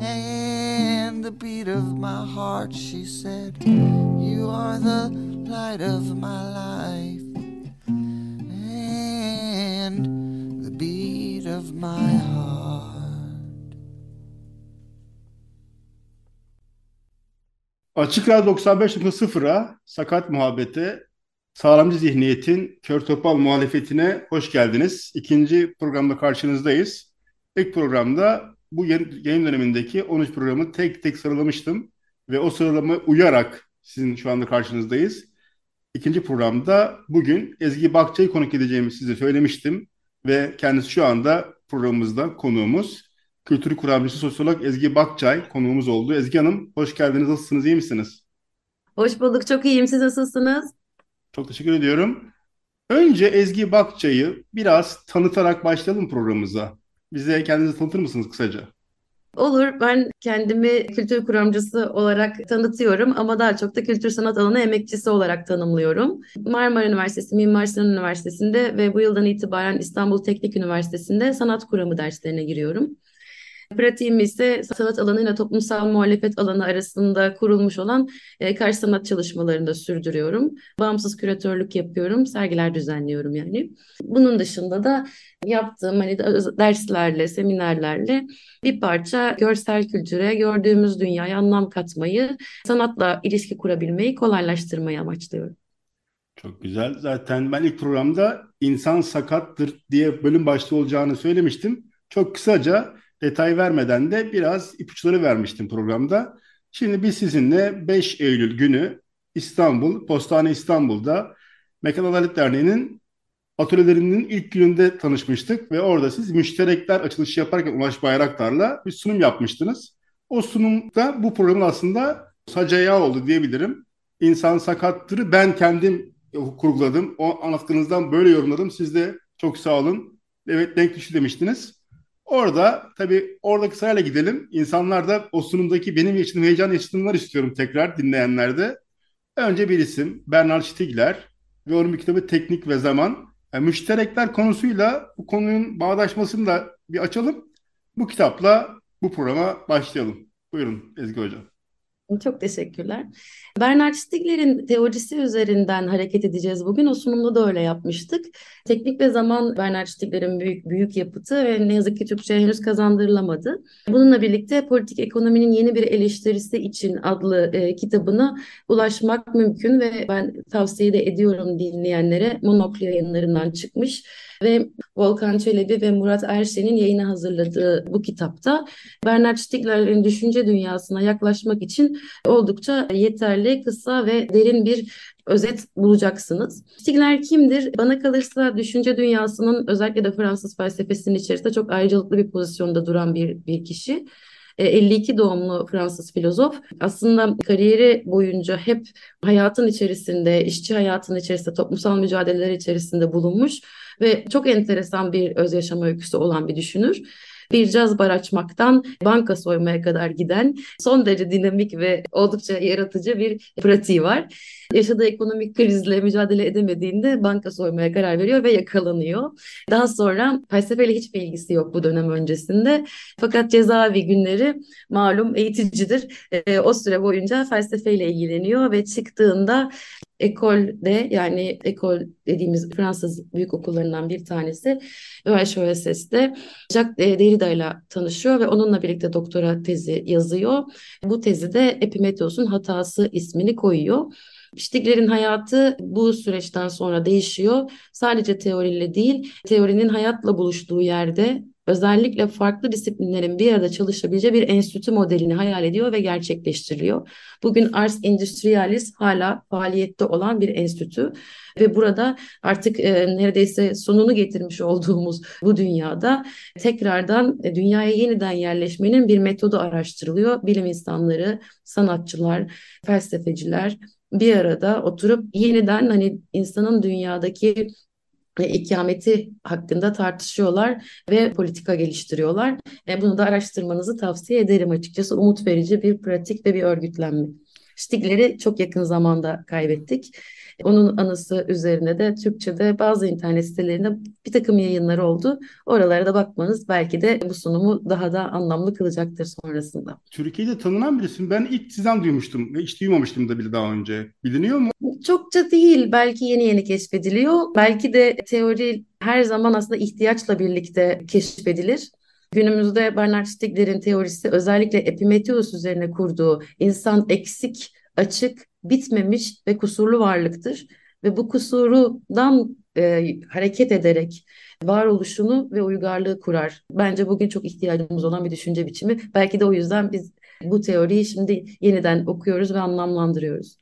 and the beat of my heart. She said, You are the light of my life and the beat of my heart. Açık Radyo 95.0'a Sakat Muhabbete Sağlamcı Zihniyet'in Kör Topal muhalefetine hoş geldiniz. İkinci programda karşınızdayız. İlk programda bu yayın dönemindeki 13 programı tek tek sıralamıştım ve o sıralama uyarak sizin şu anda karşınızdayız. İkinci programda bugün Ezgi Bakçay'ı konuk edeceğimi size söylemiştim ve kendisi şu anda programımızda konuğumuz. Kültür kuramcısı sosyolog Ezgi Bakçay konuğumuz oldu. Ezgi Hanım hoş geldiniz. Nasılsınız? iyi misiniz? Hoş bulduk. Çok iyiyim. Siz nasılsınız? Çok teşekkür ediyorum. Önce Ezgi Bakçay'ı biraz tanıtarak başlayalım programımıza. Bize kendinizi tanıtır mısınız kısaca? Olur. Ben kendimi kültür kuramcısı olarak tanıtıyorum ama daha çok da kültür sanat alanı emekçisi olarak tanımlıyorum. Marmara Üniversitesi, Mimar Sinan Üniversitesi'nde ve bu yıldan itibaren İstanbul Teknik Üniversitesi'nde sanat kuramı derslerine giriyorum. Pratiğim ise sanat alanıyla toplumsal muhalefet alanı arasında kurulmuş olan e, karşı sanat çalışmalarını da sürdürüyorum. Bağımsız küratörlük yapıyorum, sergiler düzenliyorum yani. Bunun dışında da yaptığım hani de- derslerle, seminerlerle bir parça görsel kültüre, gördüğümüz dünyaya anlam katmayı, sanatla ilişki kurabilmeyi kolaylaştırmayı amaçlıyorum. Çok güzel. Zaten ben ilk programda insan sakattır diye bölüm başlığı olacağını söylemiştim. Çok kısaca detay vermeden de biraz ipuçları vermiştim programda. Şimdi biz sizinle 5 Eylül günü İstanbul, Postane İstanbul'da Mekan Adalet Derneği'nin atölyelerinin ilk gününde tanışmıştık ve orada siz müşterekler açılışı yaparken Ulaş Bayraktar'la bir sunum yapmıştınız. O sunumda bu programın aslında sac ayağı oldu diyebilirim. İnsan sakattırı ben kendim kurguladım. O anlattığınızdan böyle yorumladım. Siz de çok sağ olun. Evet denk düştü demiştiniz. Orada tabii oradaki sırayla gidelim. İnsanlar da o sunumdaki benim yaşadığım heyecan yaşadığımlar istiyorum tekrar dinleyenlerde. Önce bir isim Bernard Stiegler ve onun bir kitabı Teknik ve Zaman. Yani müşterekler konusuyla bu konunun bağdaşmasını da bir açalım. Bu kitapla bu programa başlayalım. Buyurun Ezgi Hocam. Çok teşekkürler. Bernard Stiegler'in teorisi üzerinden hareket edeceğiz bugün. O sunumda da öyle yapmıştık. Teknik ve zaman Bernard Stiegler'in büyük büyük yapıtı ve ne yazık ki Türkçe'ye henüz kazandırılamadı. Bununla birlikte Politik Ekonominin Yeni Bir Eleştirisi için adlı e, kitabına ulaşmak mümkün ve ben tavsiye de ediyorum dinleyenlere. Monoklo yayınlarından çıkmış ve Volkan Çelebi ve Murat Erşen'in yayına hazırladığı bu kitapta Bernard Stiegler'in düşünce dünyasına yaklaşmak için oldukça yeterli, kısa ve derin bir özet bulacaksınız. Stiegler kimdir? Bana kalırsa düşünce dünyasının özellikle de Fransız felsefesinin içerisinde çok ayrıcalıklı bir pozisyonda duran bir, bir kişi. E, 52 doğumlu Fransız filozof. Aslında kariyeri boyunca hep hayatın içerisinde, işçi hayatın içerisinde, toplumsal mücadeleler içerisinde bulunmuş ve çok enteresan bir öz yaşam öyküsü olan bir düşünür bir caz bar açmaktan banka soymaya kadar giden son derece dinamik ve oldukça yaratıcı bir pratiği var. Yaşadığı ekonomik krizle mücadele edemediğinde banka soymaya karar veriyor ve yakalanıyor. Daha sonra felsefeyle hiçbir ilgisi yok bu dönem öncesinde. Fakat cezaevi günleri malum eğiticidir. E, o süre boyunca felsefeyle ilgileniyor ve çıktığında Ekol'de yani Ekol dediğimiz Fransız büyük okullarından bir tanesi ÖHSS'de Jacques Derrida ile tanışıyor ve onunla birlikte doktora tezi yazıyor. Bu tezi de Epimetheus'un hatası ismini koyuyor. Stigler'in hayatı bu süreçten sonra değişiyor. Sadece teoriyle değil, teorinin hayatla buluştuğu yerde özellikle farklı disiplinlerin bir arada çalışabileceği bir enstitü modelini hayal ediyor ve gerçekleştiriyor. Bugün Ars Industrialis hala faaliyette olan bir enstitü ve burada artık e, neredeyse sonunu getirmiş olduğumuz bu dünyada tekrardan e, dünyaya yeniden yerleşmenin bir metodu araştırılıyor. Bilim insanları, sanatçılar, felsefeciler, bir arada oturup yeniden hani insanın dünyadaki ikameti hakkında tartışıyorlar ve politika geliştiriyorlar. E, bunu da araştırmanızı tavsiye ederim açıkçası. Umut verici bir pratik ve bir örgütlenme. Stigler'i çok yakın zamanda kaybettik. Onun anısı üzerine de Türkçe'de bazı internet sitelerinde bir takım yayınlar oldu. Oralara da bakmanız belki de bu sunumu daha da anlamlı kılacaktır sonrasında. Türkiye'de tanınan birisin. Ben ilk sizden duymuştum. Hiç duymamıştım da bile daha önce. Biliniyor mu? Çokça değil. Belki yeni yeni keşfediliyor. Belki de teori her zaman aslında ihtiyaçla birlikte keşfedilir. Günümüzde Bernard Stiegler'in teorisi özellikle Epimetheus üzerine kurduğu insan eksik, açık, bitmemiş ve kusurlu varlıktır. Ve bu kusurundan e, hareket ederek varoluşunu ve uygarlığı kurar. Bence bugün çok ihtiyacımız olan bir düşünce biçimi. Belki de o yüzden biz bu teoriyi şimdi yeniden okuyoruz ve anlamlandırıyoruz.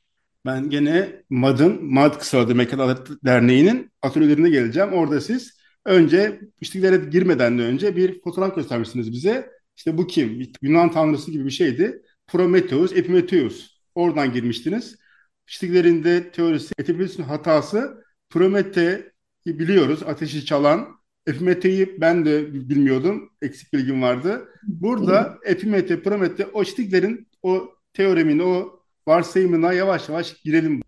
Ben gene MAD'ın, MAD kısa Mekan Adalet Derneği'nin atölyelerine geleceğim. Orada siz önce işliklere girmeden de önce bir fotoğraf göstermişsiniz bize. İşte bu kim? Yunan tanrısı gibi bir şeydi. Prometheus, Epimetheus. Oradan girmiştiniz. İşliklerinde teorisi Epimetes'in hatası Promethe'yi biliyoruz. Ateşi çalan. Epimethe'yi ben de bilmiyordum. Eksik bilgim vardı. Burada Epimete, Promete o işliklerin o teoremin, o varsayımına yavaş yavaş girelim.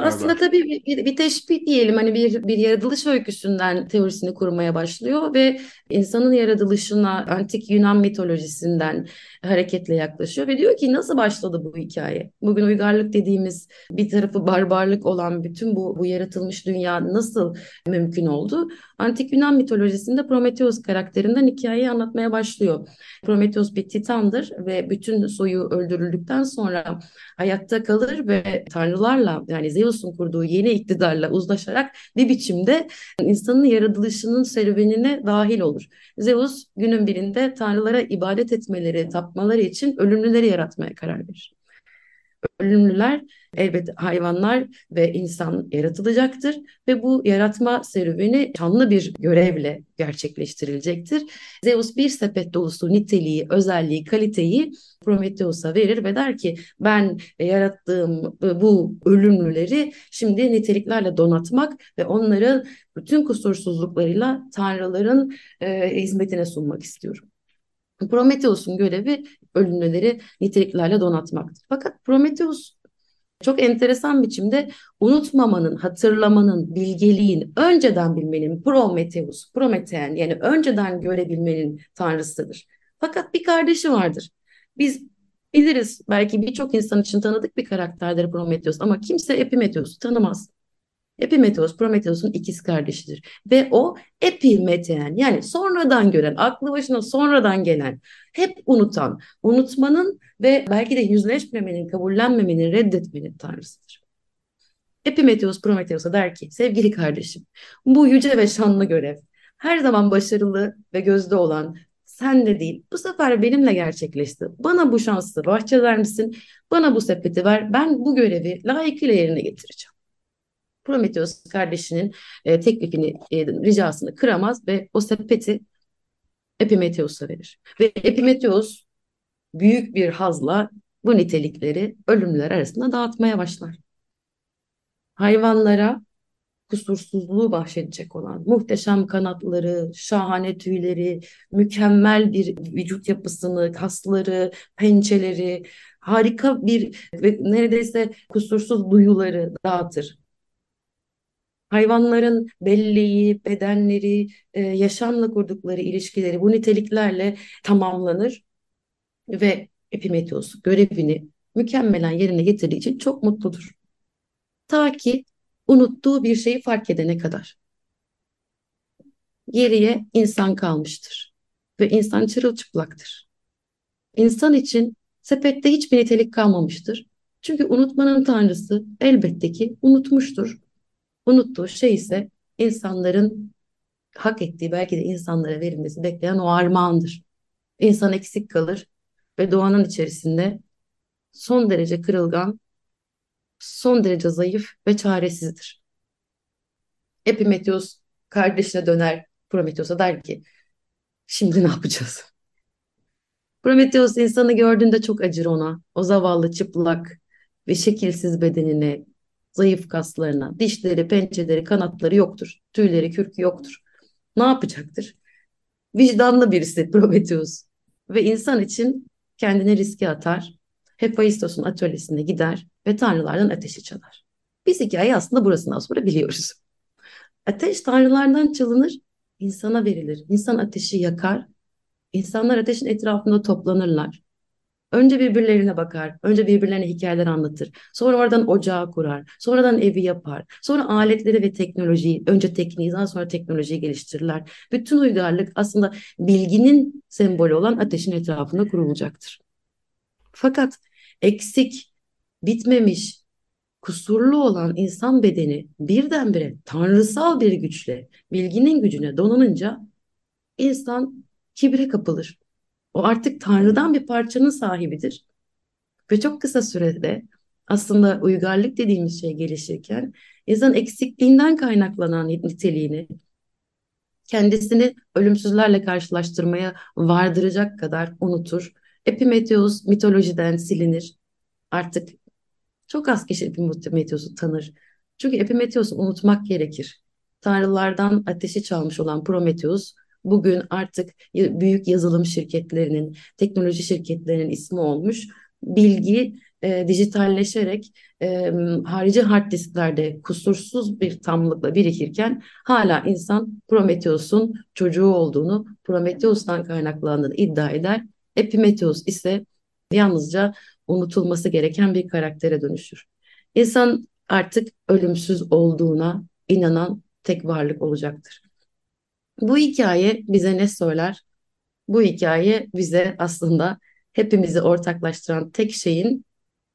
Aslında tabii bir, bir teşbih diyelim hani bir bir yaratılış öyküsünden teorisini kurmaya başlıyor ve insanın yaratılışına antik Yunan mitolojisinden hareketle yaklaşıyor ve diyor ki nasıl başladı bu hikaye? Bugün uygarlık dediğimiz bir tarafı barbarlık olan bütün bu bu yaratılmış dünya nasıl mümkün oldu? Antik Yunan mitolojisinde Prometheus karakterinden hikayeyi anlatmaya başlıyor. Prometheus bir titandır ve bütün soyu öldürüldükten sonra hayatta kalır ve tanrılarla yani Zeus'un kurduğu yeni iktidarla uzlaşarak bir biçimde insanın yaratılışının serüvenine dahil olur. Zeus günün birinde tanrılara ibadet etmeleri, tapmaları için ölümlüleri yaratmaya karar verir. Ölümlüler elbette hayvanlar ve insan yaratılacaktır ve bu yaratma serüveni canlı bir görevle gerçekleştirilecektir. Zeus bir sepet dolusu niteliği, özelliği, kaliteyi Prometheus'a verir ve der ki ben yarattığım bu ölümlüleri şimdi niteliklerle donatmak ve onları bütün kusursuzluklarıyla tanrıların e, hizmetine sunmak istiyorum. Prometheus'un görevi ölümlüleri niteliklerle donatmaktır. Fakat Prometheus çok enteresan biçimde unutmamanın, hatırlamanın, bilgeliğin, önceden bilmenin, Prometheus, Promethean yani önceden görebilmenin tanrısıdır. Fakat bir kardeşi vardır. Biz biliriz belki birçok insan için tanıdık bir karakterdir Prometheus ama kimse Epimetheus'u tanımaz. Epimetheus, Prometheus'un ikiz kardeşidir. Ve o epimetean yani sonradan gören, aklı başına sonradan gelen, hep unutan, unutmanın ve belki de yüzleşmemenin, kabullenmemenin, reddetmenin tanrısıdır. Epimetheus Prometheus'a der ki, sevgili kardeşim, bu yüce ve şanlı görev, her zaman başarılı ve gözde olan sen de değil. Bu sefer benimle gerçekleşti. Bana bu şansı bahçeler misin? Bana bu sepeti ver. Ben bu görevi layıkıyla yerine getireceğim. Prometheus kardeşinin e, teklifini, e, ricasını kıramaz ve o sepeti Epimetheus'a verir. Ve Epimetheus büyük bir hazla bu nitelikleri ölümler arasında dağıtmaya başlar. Hayvanlara kusursuzluğu bahşedecek olan muhteşem kanatları, şahane tüyleri, mükemmel bir vücut yapısını, kasları, pençeleri, harika bir ve neredeyse kusursuz duyuları dağıtır hayvanların belleği, bedenleri, e, yaşamla kurdukları ilişkileri bu niteliklerle tamamlanır ve Epimetheus görevini mükemmelen yerine getirdiği için çok mutludur. Ta ki unuttuğu bir şeyi fark edene kadar. Geriye insan kalmıştır ve insan çırılçıplaktır. İnsan için sepette hiçbir nitelik kalmamıştır. Çünkü unutmanın tanrısı elbette ki unutmuştur. Unuttuğu şey ise insanların hak ettiği belki de insanlara verilmesi bekleyen o armağandır. İnsan eksik kalır ve doğanın içerisinde son derece kırılgan, son derece zayıf ve çaresizdir. Epimetheus kardeşine döner Prometheus'a der ki şimdi ne yapacağız? Prometheus insanı gördüğünde çok acır ona. O zavallı çıplak ve şekilsiz bedenine, zayıf kaslarına, dişleri, pençeleri, kanatları yoktur. Tüyleri, kürkü yoktur. Ne yapacaktır? Vicdanlı birisi Prometheus. Ve insan için kendini riske atar. Hephaistos'un atölyesine gider ve tanrılardan ateşi çalar. Biz hikayeyi aslında burasından sonra biliyoruz. Ateş tanrılardan çalınır, insana verilir. İnsan ateşi yakar. İnsanlar ateşin etrafında toplanırlar. Önce birbirlerine bakar, önce birbirlerine hikayeler anlatır. Sonra oradan ocağı kurar, sonradan evi yapar. Sonra aletleri ve teknolojiyi, önce tekniği, daha sonra teknolojiyi geliştirirler. Bütün uygarlık aslında bilginin sembolü olan ateşin etrafında kurulacaktır. Fakat eksik, bitmemiş, kusurlu olan insan bedeni birdenbire tanrısal bir güçle, bilginin gücüne donanınca insan kibre kapılır. O artık Tanrı'dan bir parçanın sahibidir. Ve çok kısa sürede aslında uygarlık dediğimiz şey gelişirken insan eksikliğinden kaynaklanan niteliğini kendisini ölümsüzlerle karşılaştırmaya vardıracak kadar unutur. Epimetheus mitolojiden silinir. Artık çok az kişi Epimetheus'u tanır. Çünkü Epimetheus'u unutmak gerekir. Tanrılardan ateşi çalmış olan Prometheus bugün artık büyük yazılım şirketlerinin, teknoloji şirketlerinin ismi olmuş. Bilgi e, dijitalleşerek e, harici hard disklerde kusursuz bir tamlıkla birikirken hala insan Prometheus'un çocuğu olduğunu, Prometheus'tan kaynaklandığını iddia eder. Epimetheus ise yalnızca unutulması gereken bir karaktere dönüşür. İnsan artık ölümsüz olduğuna inanan tek varlık olacaktır. Bu hikaye bize ne söyler? Bu hikaye bize aslında hepimizi ortaklaştıran tek şeyin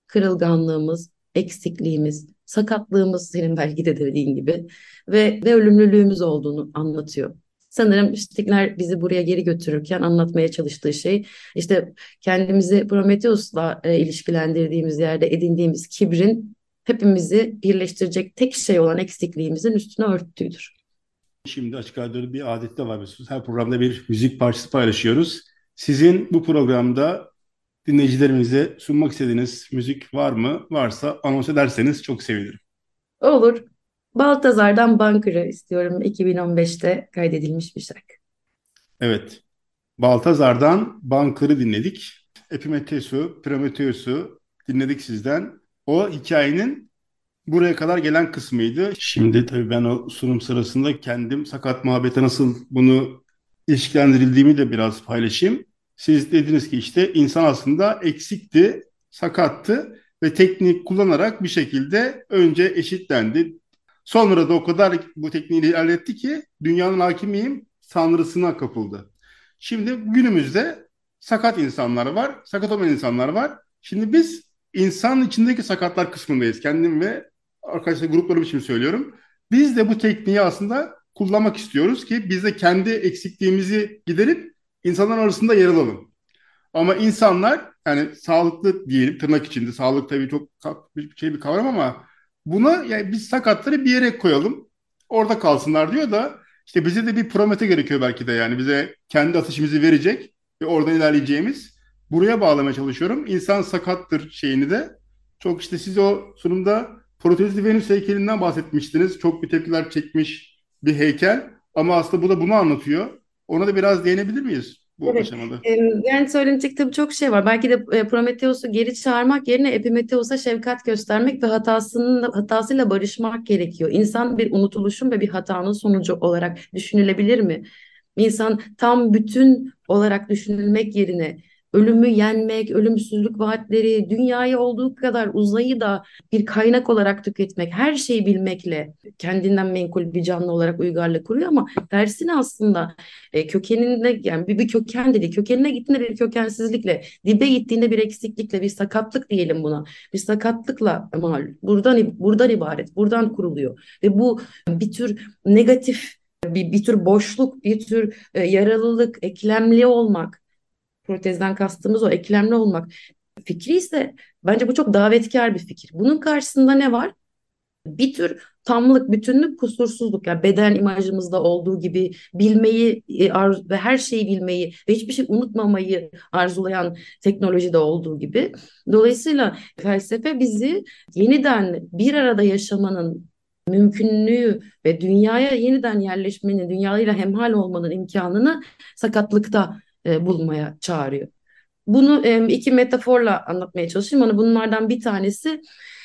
kırılganlığımız, eksikliğimiz, sakatlığımız senin belki de dediğin gibi ve ve ölümlülüğümüz olduğunu anlatıyor. Sanırım Stigler bizi buraya geri götürürken anlatmaya çalıştığı şey işte kendimizi Prometheus'la e, ilişkilendirdiğimiz yerde edindiğimiz kibrin hepimizi birleştirecek tek şey olan eksikliğimizin üstüne örttüğüdür. Şimdi Açık Radyo'da bir adette var biliyorsunuz. Her programda bir müzik parçası paylaşıyoruz. Sizin bu programda dinleyicilerimize sunmak istediğiniz müzik var mı? Varsa anons ederseniz çok sevinirim. Olur. Baltazar'dan Bunker'ı istiyorum. 2015'te kaydedilmiş bir şarkı. Evet. Baltazar'dan Bunker'ı dinledik. Epimetheus'u, Prometheus'u dinledik sizden. O hikayenin buraya kadar gelen kısmıydı. Şimdi tabii ben o sunum sırasında kendim sakat muhabbete nasıl bunu ilişkilendirildiğimi de biraz paylaşayım. Siz dediniz ki işte insan aslında eksikti, sakattı ve teknik kullanarak bir şekilde önce eşitlendi. Sonra da o kadar bu tekniği ilerletti ki dünyanın hakimiyim sanrısına kapıldı. Şimdi günümüzde sakat insanlar var, sakat olmayan insanlar var. Şimdi biz insan içindeki sakatlar kısmındayız. Kendim ve arkadaşlar gruplarım için söylüyorum. Biz de bu tekniği aslında kullanmak istiyoruz ki biz de kendi eksikliğimizi giderip insanlar arasında yer alalım. Ama insanlar yani sağlıklı diyelim tırnak içinde sağlık tabii çok bir şey bir kavram ama buna yani biz sakatları bir yere koyalım orada kalsınlar diyor da işte bize de bir promete gerekiyor belki de yani bize kendi atışımızı verecek ve oradan ilerleyeceğimiz buraya bağlamaya çalışıyorum. İnsan sakattır şeyini de çok işte siz o sunumda Protezli Venüs heykelinden bahsetmiştiniz. Çok bir tepkiler çekmiş bir heykel. Ama aslında bu da bunu anlatıyor. Ona da biraz değinebilir miyiz bu evet. aşamada? Yani söylenecek tabii çok şey var. Belki de e, Prometheus'u geri çağırmak yerine Epimetheus'a şefkat göstermek ve hatasının hatasıyla barışmak gerekiyor. İnsan bir unutuluşun ve bir hatanın sonucu olarak düşünülebilir mi? İnsan tam bütün olarak düşünülmek yerine ölümü yenmek, ölümsüzlük vaatleri, dünyayı olduğu kadar uzayı da bir kaynak olarak tüketmek, her şeyi bilmekle kendinden menkul bir canlı olarak uygarlık kuruyor ama tersine aslında e, kökeninde yani bir, bir köken dedi. Kökenine gittiğinde bir kökensizlikle, dibe gittiğinde bir eksiklikle, bir sakatlık diyelim buna. Bir sakatlıkla mal. Buradan buradan ibaret, buradan kuruluyor. Ve bu bir tür negatif bir, bir tür boşluk, bir tür e, yaralılık, eklemli olmak. Protezden kastımız o eklemli olmak. Fikri ise bence bu çok davetkar bir fikir. Bunun karşısında ne var? Bir tür tamlık, bütünlük, kusursuzluk. Yani beden imajımızda olduğu gibi bilmeyi e, ve her şeyi bilmeyi ve hiçbir şey unutmamayı arzulayan teknolojide olduğu gibi. Dolayısıyla felsefe bizi yeniden bir arada yaşamanın mümkünlüğü ve dünyaya yeniden yerleşmenin, dünyayla hemhal olmanın imkanını sakatlıkta e, bulmaya çağırıyor. Bunu e, iki metaforla anlatmaya çalışayım. Ama bunlardan bir tanesi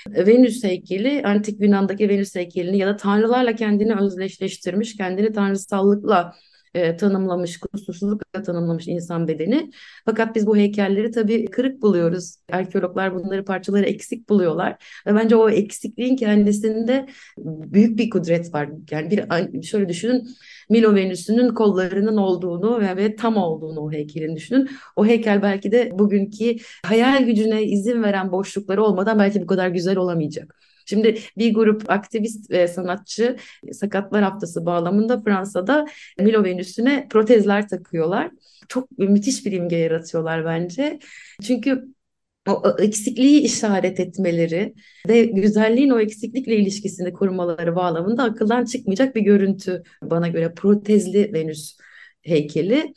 Venüs heykeli, antik Yunan'daki Venüs heykelini ya da tanrılarla kendini özdeşleştirmiş, kendini tanrısallıkla e, tanımlamış, kusursuzlukla tanımlamış insan bedeni. Fakat biz bu heykelleri tabii kırık buluyoruz. Arkeologlar bunları parçaları eksik buluyorlar. Ve bence o eksikliğin kendisinde büyük bir kudret var. Yani bir şöyle düşünün Milo Venüs'ünün kollarının olduğunu ve, ve tam olduğunu o heykelin düşünün. O heykel belki de bugünkü hayal gücüne izin veren boşlukları olmadan belki bu kadar güzel olamayacak. Şimdi bir grup aktivist ve sanatçı Sakatlar Haftası bağlamında Fransa'da Milo Venüs'üne protezler takıyorlar. Çok müthiş bir imge yaratıyorlar bence. Çünkü o eksikliği işaret etmeleri ve güzelliğin o eksiklikle ilişkisini kurmaları bağlamında akıldan çıkmayacak bir görüntü bana göre protezli Venüs heykeli.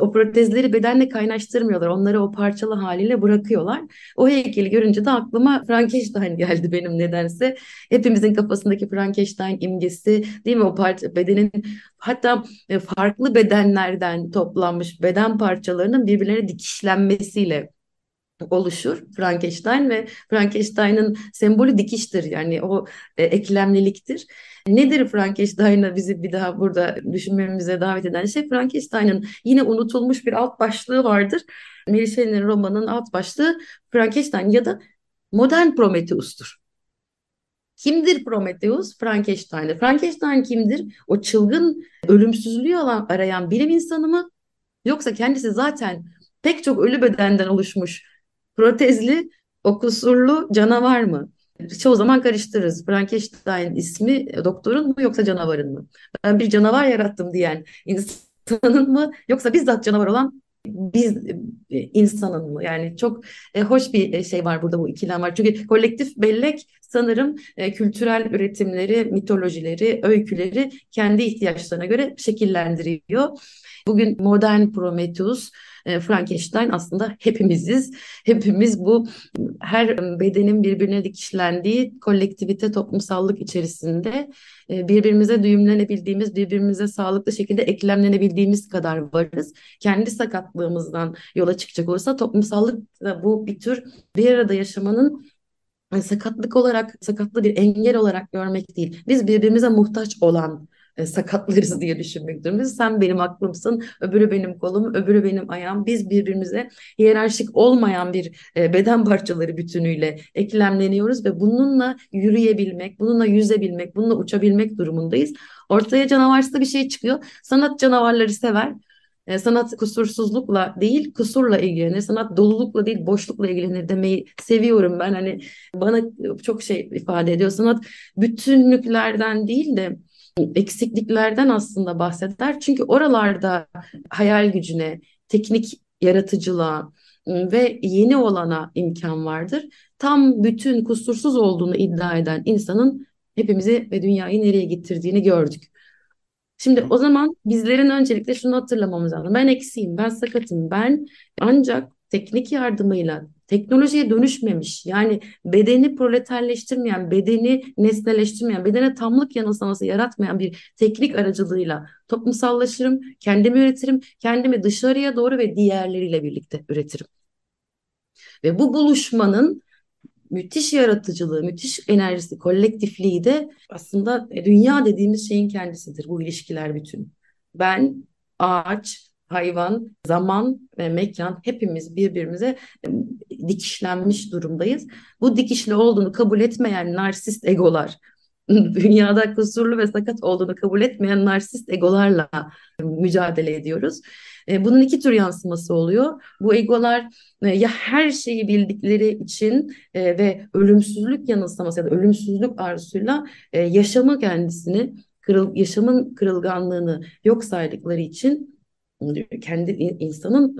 O protezleri bedenle kaynaştırmıyorlar. Onları o parçalı haliyle bırakıyorlar. O heykeli görünce de aklıma Frankenstein geldi benim nedense. Hepimizin kafasındaki Frankenstein imgesi değil mi? O parça bedenin hatta e, farklı bedenlerden toplanmış beden parçalarının birbirlerine dikişlenmesiyle oluşur Frankenstein ve Frankenstein'ın sembolü dikiştir yani o e, eklemliliktir. Nedir Frankenstein'a bizi bir daha burada düşünmemize davet eden şey? Frankenstein'ın yine unutulmuş bir alt başlığı vardır. Mary romanının alt başlığı Frankenstein ya da modern Prometheus'tur. Kimdir Prometheus? Frankenstein'dir. Frankenstein kimdir? O çılgın ölümsüzlüğü arayan bilim insanı mı? Yoksa kendisi zaten pek çok ölü bedenden oluşmuş protezli o kusurlu canavar mı? Çoğu zaman karıştırırız. Frankenstein ismi doktorun mu yoksa canavarın mı? Ben bir canavar yarattım diyen insanın mı yoksa bizzat canavar olan biz e, insanın mı? Yani çok e, hoş bir e, şey var burada bu ikilem var. Çünkü kolektif bellek sanırım e, kültürel üretimleri, mitolojileri, öyküleri kendi ihtiyaçlarına göre şekillendiriyor. Bugün modern Prometheus e, Frankenstein aslında hepimiziz. Hepimiz bu her bedenin birbirine dikişlendiği kolektivite, toplumsallık içerisinde e, birbirimize düğümlenebildiğimiz, birbirimize sağlıklı şekilde eklemlenebildiğimiz kadar varız. Kendi sakatlığımızdan yola çıkacak olursa toplumsallık da bu bir tür bir arada yaşamanın e, sakatlık olarak, sakatlı bir engel olarak görmek değil. Biz birbirimize muhtaç olan e, sakatlarız diye düşünmek durumundayız. Sen benim aklımsın, öbürü benim kolum, öbürü benim ayağım. Biz birbirimize hiyerarşik olmayan bir e, beden parçaları bütünüyle eklemleniyoruz ve bununla yürüyebilmek, bununla yüzebilmek, bununla uçabilmek durumundayız. Ortaya canavarsı bir şey çıkıyor. Sanat canavarları sever. E, sanat kusursuzlukla değil kusurla ilgilenir. Sanat dolulukla değil boşlukla ilgilenir demeyi seviyorum ben. Hani bana çok şey ifade ediyor. Sanat bütünlüklerden değil de eksikliklerden aslında bahseder. Çünkü oralarda hayal gücüne, teknik yaratıcılığa ıı, ve yeni olana imkan vardır. Tam bütün kusursuz olduğunu iddia eden insanın hepimizi ve dünyayı nereye getirdiğini gördük. Şimdi o zaman bizlerin öncelikle şunu hatırlamamız lazım. Ben eksiğim, ben sakatım, ben ancak teknik yardımıyla teknolojiye dönüşmemiş yani bedeni proleterleştirmeyen, bedeni nesneleştirmeyen, bedene tamlık yanılsaması yaratmayan bir teknik aracılığıyla toplumsallaşırım, kendimi üretirim, kendimi dışarıya doğru ve diğerleriyle birlikte üretirim. Ve bu buluşmanın müthiş yaratıcılığı, müthiş enerjisi, kolektifliği de aslında dünya dediğimiz şeyin kendisidir bu ilişkiler bütün. Ben, ağaç, hayvan, zaman ve mekan hepimiz birbirimize e, dikişlenmiş durumdayız. Bu dikişli olduğunu kabul etmeyen narsist egolar, dünyada kusurlu ve sakat olduğunu kabul etmeyen narsist egolarla mücadele ediyoruz. E, bunun iki tür yansıması oluyor. Bu egolar e, ya her şeyi bildikleri için e, ve ölümsüzlük yanılsaması ya da ölümsüzlük arzusuyla yaşamı kendisini, kırıl, yaşamın kırılganlığını yok saydıkları için kendi insanın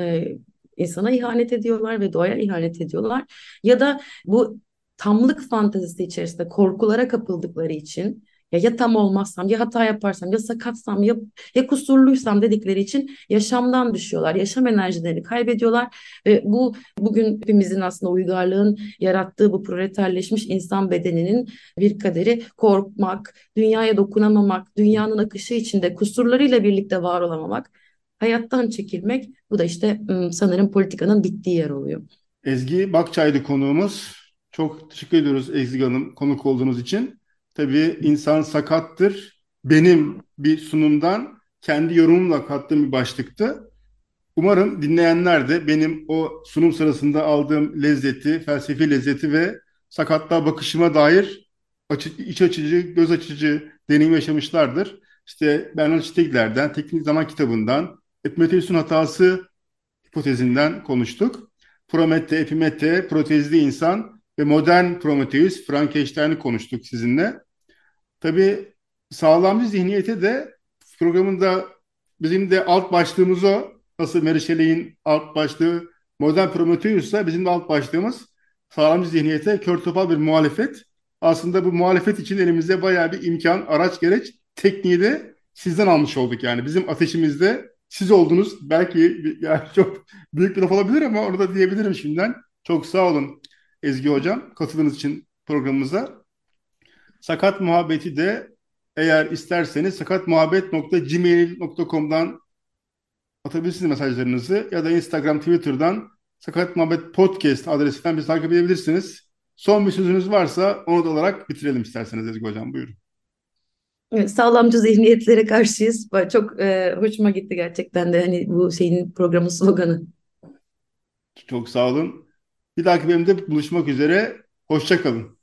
insana ihanet ediyorlar ve doğaya ihanet ediyorlar. Ya da bu tamlık fantezisi içerisinde korkulara kapıldıkları için ya ya tam olmazsam ya hata yaparsam ya sakatsam ya ya kusurluysam dedikleri için yaşamdan düşüyorlar. Yaşam enerjilerini kaybediyorlar ve bu bugün hepimizin aslında uygarlığın yarattığı bu proleterleşmiş insan bedeninin bir kaderi korkmak, dünyaya dokunamamak, dünyanın akışı içinde kusurlarıyla birlikte var olamamak, hayattan çekilmek. Bu da işte sanırım politikanın bittiği yer oluyor. Ezgi Bakçay'dı konuğumuz. Çok teşekkür ediyoruz Ezgi Hanım konuk olduğunuz için. Tabii insan sakattır. Benim bir sunumdan kendi yorumumla kattığım bir başlıktı. Umarım dinleyenler de benim o sunum sırasında aldığım lezzeti, felsefi lezzeti ve sakatlığa bakışıma dair açı, iç açıcı, göz açıcı deneyim yaşamışlardır. İşte Bernard Stiegler'den, Teknik Zaman kitabından, Epimetheus'un hatası hipotezinden konuştuk. Promete, Epimete, protezli insan ve modern Prometheus, Frankenstein'i konuştuk sizinle. Tabii sağlamcı zihniyete de programında bizim de alt başlığımız o. Nasıl Shelley'in alt başlığı modern Prometheus'sa bizim de alt başlığımız sağlamcı zihniyete kör topal bir muhalefet. Aslında bu muhalefet için elimizde bayağı bir imkan, araç gereç, tekniği de sizden almış olduk yani. Bizim ateşimizde siz oldunuz. Belki yani çok büyük bir laf olabilir ama orada diyebilirim şimdiden. Çok sağ olun Ezgi Hocam katıldığınız için programımıza. Sakat Muhabbeti de eğer isterseniz sakatmuhabbet.gmail.com'dan atabilirsiniz mesajlarınızı ya da Instagram, Twitter'dan Sakat Muhabbet Podcast adresinden bizi takip edebilirsiniz. Son bir sözünüz varsa onu da olarak bitirelim isterseniz Ezgi Hocam. Buyurun. Sağlamcı zihniyetlere karşıyız. Çok e, hoşuma gitti gerçekten de hani bu şeyin programın sloganı. Çok sağ olun. Bir dahaki bölümde buluşmak üzere. Hoşçakalın.